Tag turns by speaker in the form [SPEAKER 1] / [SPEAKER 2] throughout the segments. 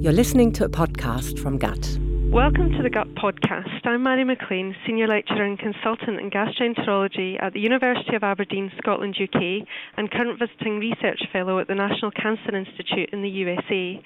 [SPEAKER 1] You're listening to a podcast from GUT.
[SPEAKER 2] Welcome to the GUT podcast. I'm Mary McLean, Senior Lecturer and Consultant in Gastroenterology at the University of Aberdeen, Scotland, UK, and current Visiting Research Fellow at the National Cancer Institute in the USA.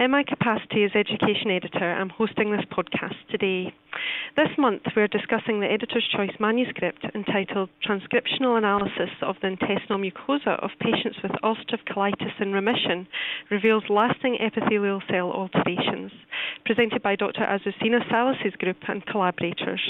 [SPEAKER 2] In my capacity as Education Editor, I'm hosting this podcast today. This month, we're discussing the Editor's Choice manuscript entitled Transcriptional Analysis of the Intestinal Mucosa of Patients with Ulcerative Colitis in Remission Reveals Lasting Epithelial Cell Alterations, presented by Dr. Azucena Salas' group and collaborators.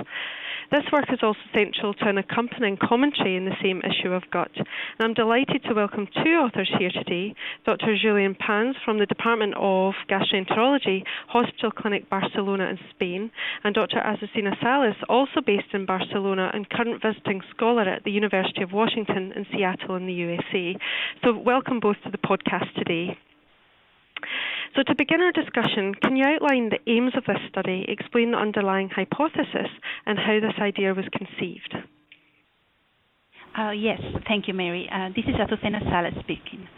[SPEAKER 2] This work is also central to an accompanying commentary in the same issue of Gut. And I'm delighted to welcome two authors here today Dr. Julian Panes from the Department of Gastroenterology, Hospital Clinic Barcelona in Spain, and Dr. Azucena Salas, also based in Barcelona and current visiting scholar at the University of Washington in Seattle in the USA. So, welcome both to the podcast today. So, to begin our discussion, can you outline the aims of this study, explain the underlying hypothesis, and how this idea was conceived?
[SPEAKER 3] Uh, yes, thank you, Mary. Uh, this is Azucena Salas speaking.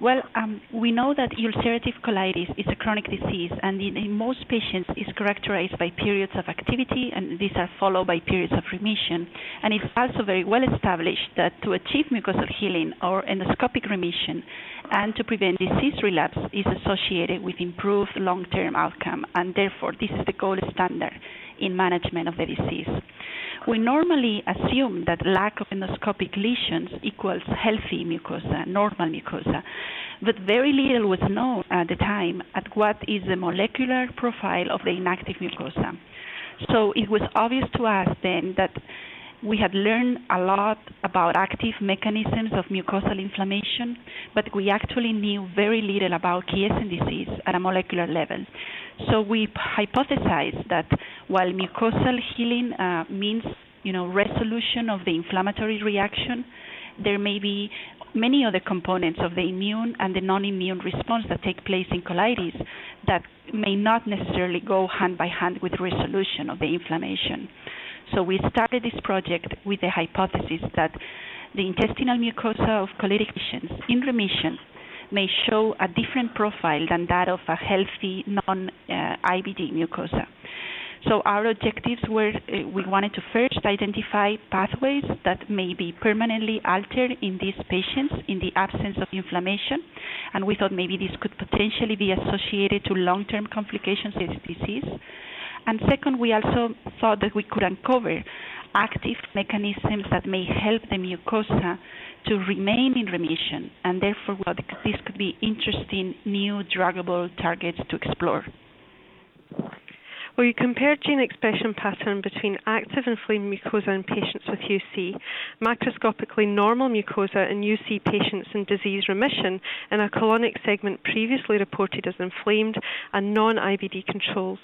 [SPEAKER 3] Well, um, we know that ulcerative colitis is a chronic disease, and in, in, most patients is characterized by periods of activity, and these are followed by periods of remission. And it's also very well established that to achieve mucosal healing or endoscopic remission, and to prevent disease relapse, is associated with improved long-term outcome, and therefore this is the gold standard in management of the disease. We normally assume that lack of endoscopic lesions equals healthy mucosa, normal mucosa, but very little was known at the time at what is the molecular profile of the inactive mucosa. So it was obvious to us then that we had learned a lot about active mechanisms of mucosal inflammation, but we actually knew very little about quiescent disease at a molecular level. So we hypothesized that while mucosal healing uh, means you know resolution of the inflammatory reaction, there may be many other components of the immune and the non-immune response that take place in colitis that may not necessarily go hand by hand with resolution of the inflammation. So we started this project with the hypothesis that the intestinal mucosa of colitic patients in remission may show a different profile than that of a healthy non-IBD mucosa. So our objectives were uh, we wanted to first identify pathways that may be permanently altered in these patients in the absence of inflammation, and we thought maybe this could potentially be associated to long-term complications of this disease. And second, we also thought that we could uncover active mechanisms that may help the mucosa to remain in remission, and therefore well, this could be interesting new druggable targets to explore.
[SPEAKER 2] Well, you compared gene expression pattern between active inflamed mucosa in patients with UC, macroscopically normal mucosa in UC patients in disease remission, and a colonic segment previously reported as inflamed, and non-IBD controls.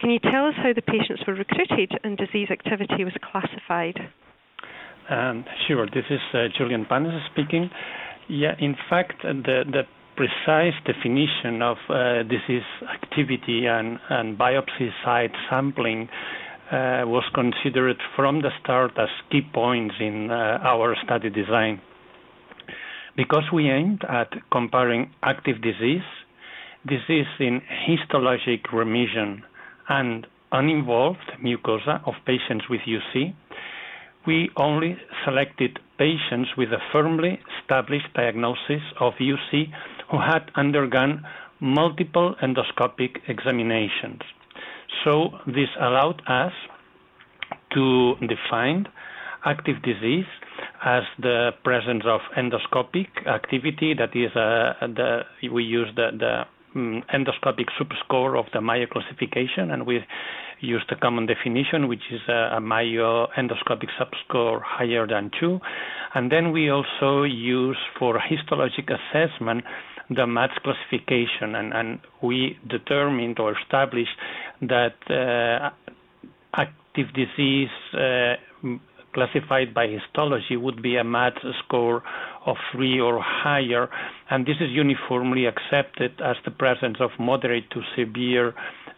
[SPEAKER 2] Can you tell us how the patients were recruited and disease activity was classified?
[SPEAKER 4] Um, sure. This is uh, Julian Panes speaking. Yeah, in fact, the the precise definition of uh, disease activity and, and biopsy site sampling uh, was considered from the start as key points in uh, our study design. Because we aimed at comparing active disease, disease in histologic remission, and uninvolved mucosa of patients with UC, we only selected patients with a firmly established diagnosis of UC who had undergone multiple endoscopic examinations. So this allowed us to define active disease as the presence of endoscopic activity. That is, uh, the, we use the, the um, endoscopic subscore of the Mayo classification, and we used a common definition, which is a, a Mayo endoscopic subscore higher than two. And then we also use for histologic assessment the MATS classification, and, and we determined or established that uh, active disease uh, classified by histology would be a MATS score of three or higher, and this is uniformly accepted as the presence of moderate to severe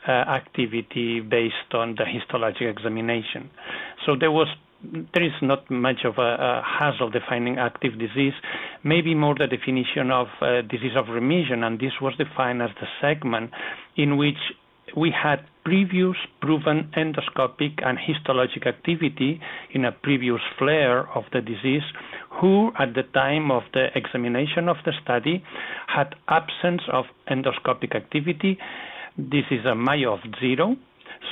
[SPEAKER 4] uh, activity based on the histologic examination. So there was there is not much of a, a, hassle defining active disease, maybe more the definition of uh, disease of remission, and this was defined as the segment in which we had previous proven endoscopic and histologic activity in a previous flare of the disease who at the time of the examination of the study had absence of endoscopic activity. This is a Mayo of zero,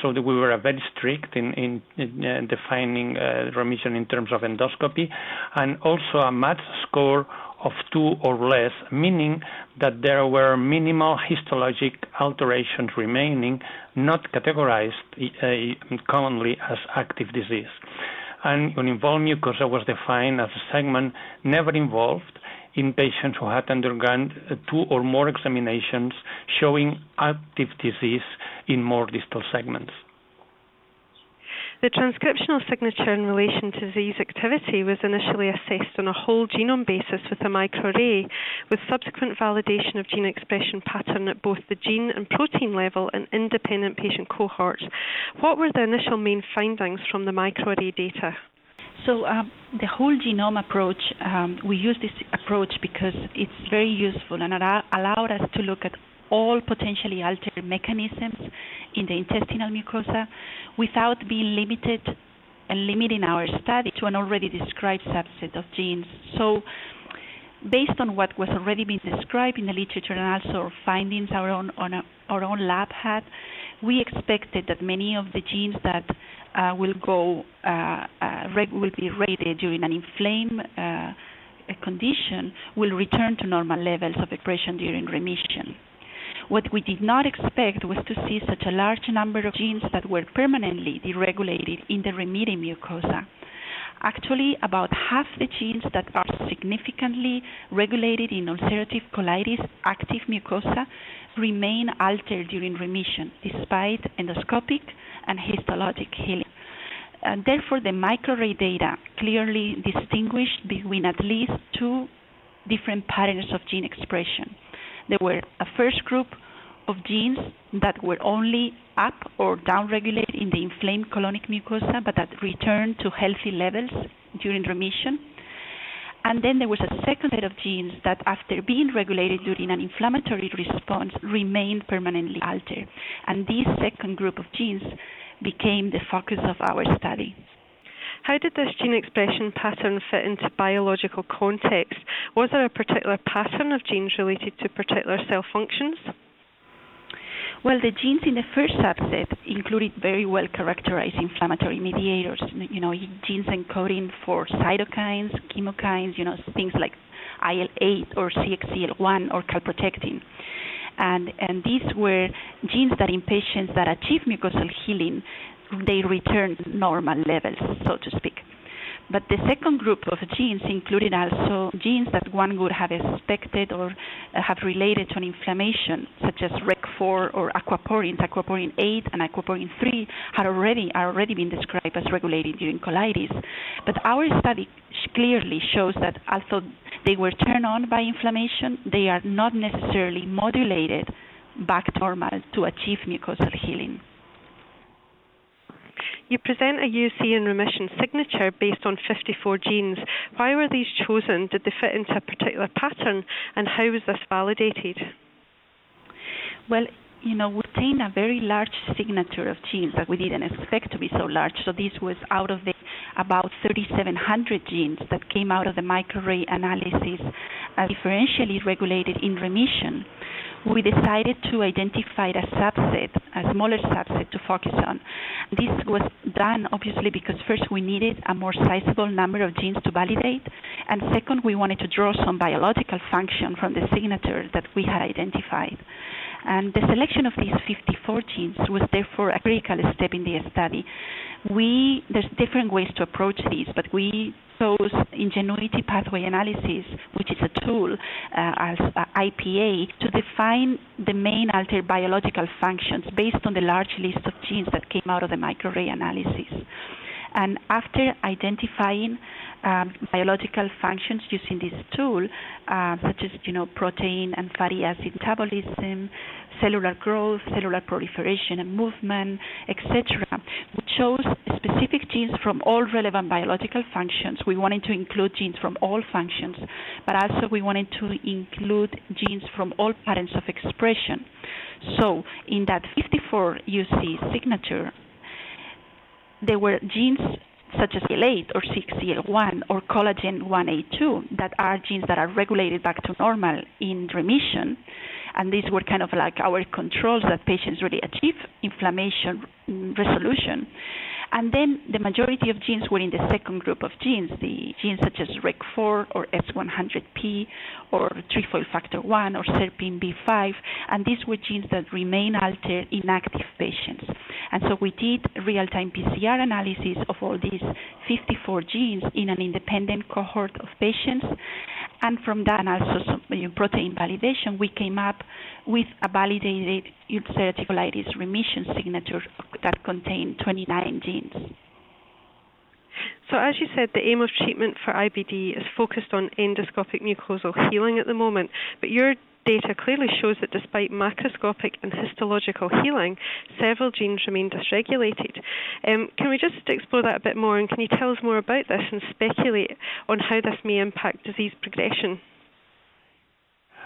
[SPEAKER 4] so we were very strict in, in, in uh, defining uh, remission in terms of endoscopy, and also a MATS score of two or less, meaning that there were minimal histologic alterations remaining, not categorized uh, commonly as active disease. And uninvolved mucosa was defined as a segment never involved in patients who had undergone two or more examinations showing active disease in more distal segments.
[SPEAKER 2] The transcriptional signature in relation to disease activity was initially assessed on a whole genome basis with a microarray, with subsequent validation of gene expression pattern at both the gene and protein level in independent patient cohorts. What were the initial main findings from the microarray data?
[SPEAKER 3] So um, the whole genome approach, um, we use this approach because it's very useful and it allowed us to look at all potentially altered mechanisms in the intestinal mucosa without being limited and limiting our study to an already described subset of genes. So based on what was already been described in the literature and also findings our own, a, our own lab had, we expected that many of the genes that uh, will go uh, uh, will be rated during an inflamed uh, condition will return to normal levels of expression during remission. What we did not expect was to see such a large number of genes that were permanently deregulated in the remitting mucosa. Actually, about half the genes that are significantly regulated in ulcerative colitis active mucosa remain altered during remission despite endoscopic and histologic healing. And therefore, the microarray data clearly distinguished between at least two different patterns of gene expression. There were a first group of genes that were only up or down regulated in the inflamed colonic mucosa, but that returned to healthy levels during remission. And then there was a second set of genes that, after being regulated during an inflammatory response, remained permanently altered. And this second group of genes became the focus of our study.
[SPEAKER 2] How did this gene expression pattern fit into biological context? Was there a particular pattern of genes related to particular cell functions?
[SPEAKER 3] Well, the genes in the first subset included very well characterized inflammatory mediators, you know, genes encoding for cytokines, chemokines, you know, things like IL-8 or CXCL1 or calprotectin. And, and these were genes that in patients that achieve mucosal healing they return normal levels, so to speak. But the second group of genes included also genes that one would have expected or uh, have related to an inflammation, such as REG4 or aquaporins. Aquaporin 8 and aquaporin 3 had already are already been described as regulated during colitis. But our study clearly shows that although they were turned on by inflammation, they are not necessarily modulated back to normal to achieve mucosal healing.
[SPEAKER 2] You present a UC in remission signature based on 54 genes. Why were these chosen? Did they fit into a particular pattern? And how was this validated?
[SPEAKER 3] Well, you know, we obtained a very large signature of genes that we didn't expect to be so large. So this was out of the about 3,700 genes that came out of the microarray analysis, uh, differentially regulated in remission we decided to identify a subset, a smaller subset to focus on. This was done obviously because first we needed a more sizable number of genes to validate, and second we wanted to draw some biological function from the signature that we had identified. And the selection of these 54 genes was therefore a critical step in the study. We there's different ways to approach these, but we chose ingenuity pathway analysis, which is a tool uh, as uh, IPA, to define the main altered biological functions based on the large list of genes that came out of the microarray analysis. And after identifying um, biological functions using this tool, uh, such as you know protein and fatty acid metabolism, cellular growth, cellular proliferation and movement, etc. We chose specific genes from all relevant biological functions. We wanted to include genes from all functions, but also we wanted to include genes from all patterns of expression. So in that 54 UC signature, there were genes such as CL8 or CXCL1 or collagen 1A2 that are genes that are regulated back to normal in remission and these were kind of like our controls that patients really achieve inflammation resolution. And then the majority of genes were in the second group of genes, the genes such as REG4 or S100P or trefoil factor 1 or SERPIN B5. and these were genes that remain altered in active patients. And so we did real-time PCR analysis of all these 54 genes in an independent cohort of patients, and from that and also some protein validation, we came up with a validated ulcerative colitis remission signature that contained 29 genes.
[SPEAKER 2] So, as you said, the aim of treatment for IBD is focused on endoscopic mucosal healing at the moment, but your data clearly shows that despite macroscopic and histological healing, several genes remain dysregulated. Um, can we just explore that a bit more, and can you tell us more about this and speculate on how this may impact disease progression?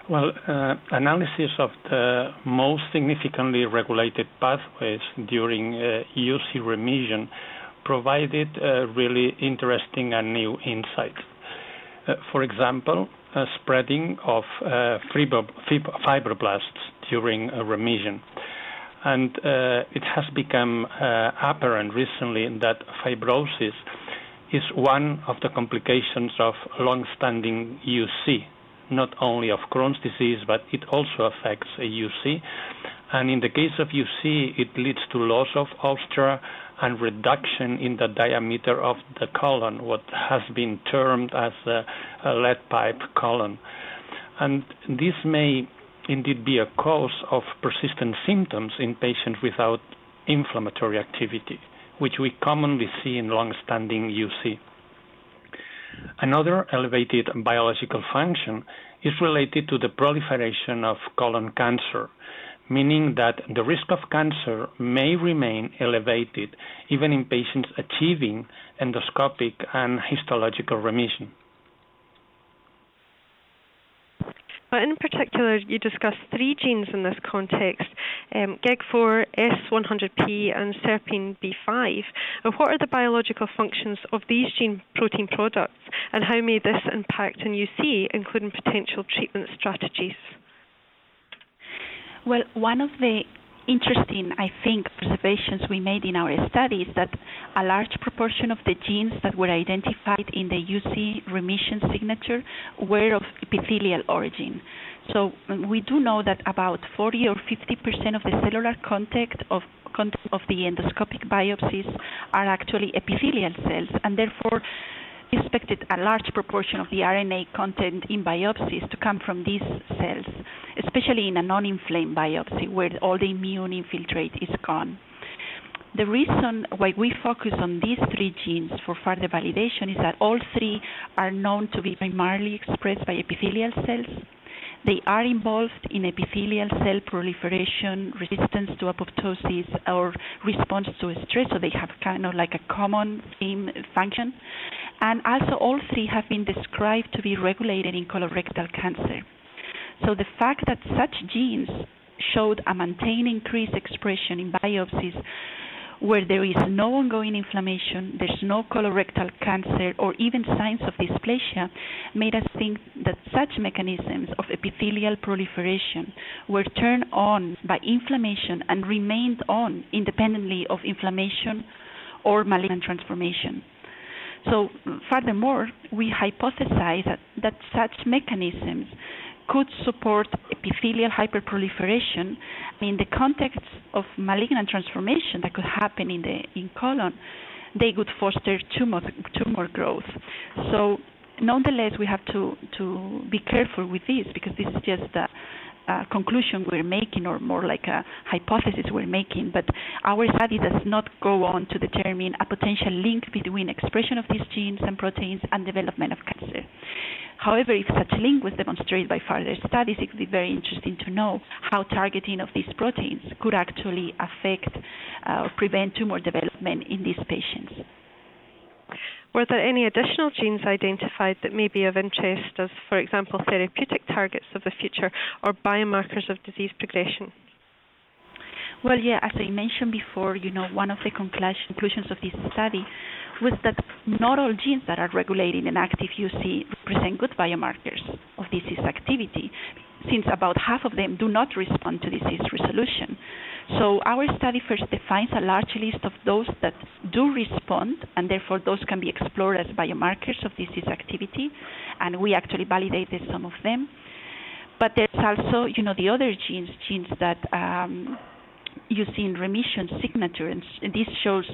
[SPEAKER 4] Well, uh, analysis of the most significantly regulated pathways during uh, UC remission provided uh, really interesting and new insights. Uh, for example, spreading of uh, fibroblasts during remission. And it has become apparent recently that fibrosis is one of the complications of long-standing UC, not only of Crohn's disease, but it also affects UC. And in the case of UC, it leads to loss of haustra and reduction in the diameter of the colon, what has been termed as a, a lead pipe colon. And this may indeed be a cause of persistent symptoms in patients without inflammatory activity, which we commonly see in long-standing UC. Another elevated biological function is related to the proliferation of colon cancer, meaning that the risk of cancer may remain elevated even in patients achieving endoscopic and histological remission.
[SPEAKER 2] But in particular, you discussed three genes in this context um, REG4, S100P, and SERPINB5. what are the biological functions of these gene protein products, and how may this impact in UC, including potential treatment strategies?
[SPEAKER 3] Well, one of the interesting, I think, observations we made in our study is that a large proportion of the genes that were identified in the UC remission signature were of epithelial origin. So um, we do know that about 40 or 50 percent of the cellular content of of the endoscopic biopsies are actually epithelial cells, and therefore expected a large proportion of the RNA content in biopsies to come from these cells, especially in a non-inflamed biopsy where all the immune infiltrate is gone. The reason why we focus on these three genes for further validation is that all three are known to be primarily expressed by epithelial cells. They are involved in epithelial cell proliferation, resistance to apoptosis, or response to stress, so they have kind of like a common theme function and also all three have been described to be regulated in colorectal cancer. So the fact that such genes showed a maintained increased expression in biopsies where there is no ongoing inflammation, there's no colorectal cancer, or even signs of dysplasia, made us think that such mechanisms of epithelial proliferation were turned on by inflammation and remained on independently of inflammation or malignant transformation. So, furthermore, we hypothesize that, that such mechanisms could support epithelial hyperproliferation in the context of malignant transformation that could happen in the in colon. They could foster tumor tumor growth. So, nonetheless, we have to to be careful with this because this is just a, uh, conclusion we're making, or more like a hypothesis we're making, but our study does not go on to determine a potential link between expression of these genes and proteins and development of cancer. However, if such link was demonstrated by further studies, it would be very interesting to know how targeting of these proteins could actually affect uh, prevent tumor development in these patients.
[SPEAKER 2] Were there any additional genes identified that may be of interest as, for example, therapeutic targets of the future or biomarkers of disease progression?
[SPEAKER 3] Well, yeah, as I mentioned before, you know, one of the conclusions of this study was that not all genes that are regulated in active UC represent good biomarkers of disease activity, since about half of them do not respond to disease resolution. So our study first defines a large list of those that do respond, and therefore those can be explored as biomarkers of disease activity, and we actually validated some of them. But there's also, you know, the other genes, genes that um, you see in remission signature, and this shows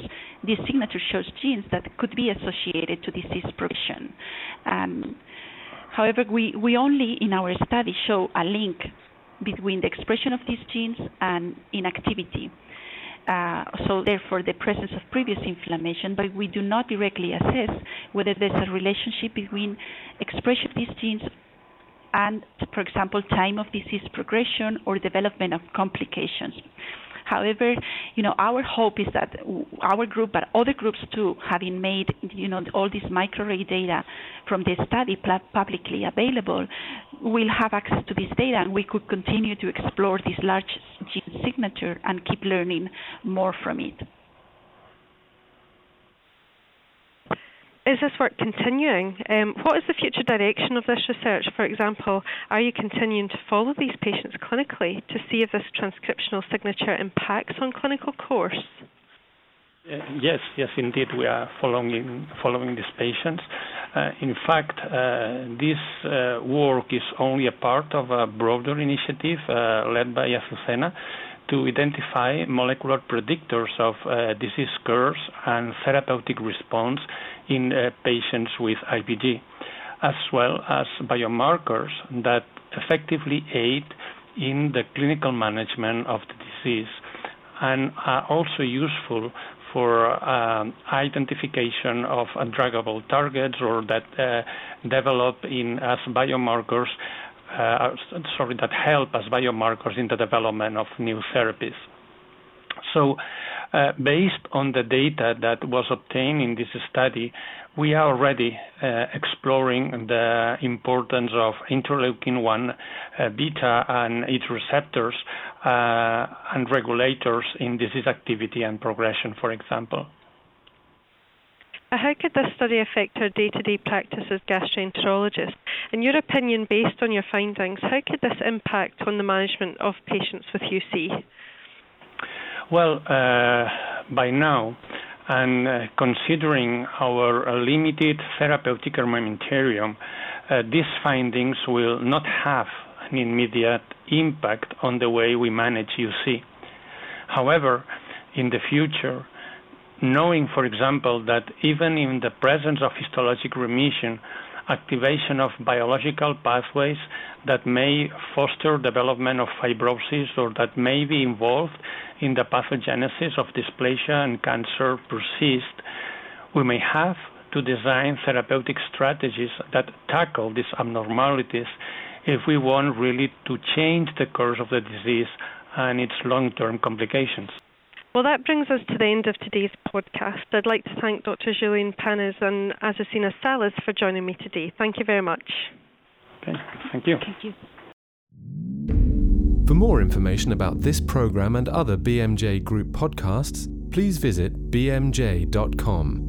[SPEAKER 3] this signature shows genes that could be associated to disease progression. Um, however, we, we only in our study show a link between the expression of these genes and inactivity. Uh, so therefore the presence of previous inflammation, but we do not directly assess whether there's a relationship between expression of these genes and, for example, time of disease progression or development of complications. However, you know, our hope is that our group, but other groups too, having made, you know, all this microarray data from the study publicly available, will have access to this data and we could continue to explore this large gene signature and keep learning more from it.
[SPEAKER 2] Is this work continuing? Um, what is the future direction of this research? For example, are you continuing to follow these patients clinically to see if this transcriptional signature impacts on clinical course?
[SPEAKER 4] Uh, yes, yes, indeed, we are following following these patients. Uh, in fact, uh, this uh, work is only a part of a broader initiative uh, led by Azucena to identify molecular predictors of uh, disease curves and therapeutic response in uh, patients with IBD, as well as biomarkers that effectively aid in the clinical management of the disease and are also useful for um, identification of druggable targets or that uh, develop in as biomarkers sorry, that help as biomarkers in the development of new therapies. So, uh, based on the data that was obtained in this study, we are already uh, exploring the importance of interleukin 1 uh, beta and its receptors uh, and regulators in disease activity and progression, for example.
[SPEAKER 2] How could this study affect our day-to-day practice as gastroenterologists? In your opinion, based on your findings, how could this impact on the management of patients with UC?
[SPEAKER 4] Well, uh, by now, and uh, considering our uh, limited therapeutic armamentarium, uh, these findings will not have an immediate impact on the way we manage UC. However, in the future, knowing, for example, that even in the presence of histologic remission, activation of biological pathways that may foster development of fibrosis or that may be involved in the pathogenesis of dysplasia and cancer persist, we may have to design therapeutic strategies that tackle these abnormalities if we want really to change the course of the disease and its long-term complications.
[SPEAKER 2] Well, that brings us to the end of today's podcast. I'd like to thank Dr. Julian Panes and Azucena Salas for joining me today. Thank you very much.
[SPEAKER 4] Okay, thank you.
[SPEAKER 3] Thank you.
[SPEAKER 5] For more information about this program and other BMJ Group podcasts, please visit bmj.com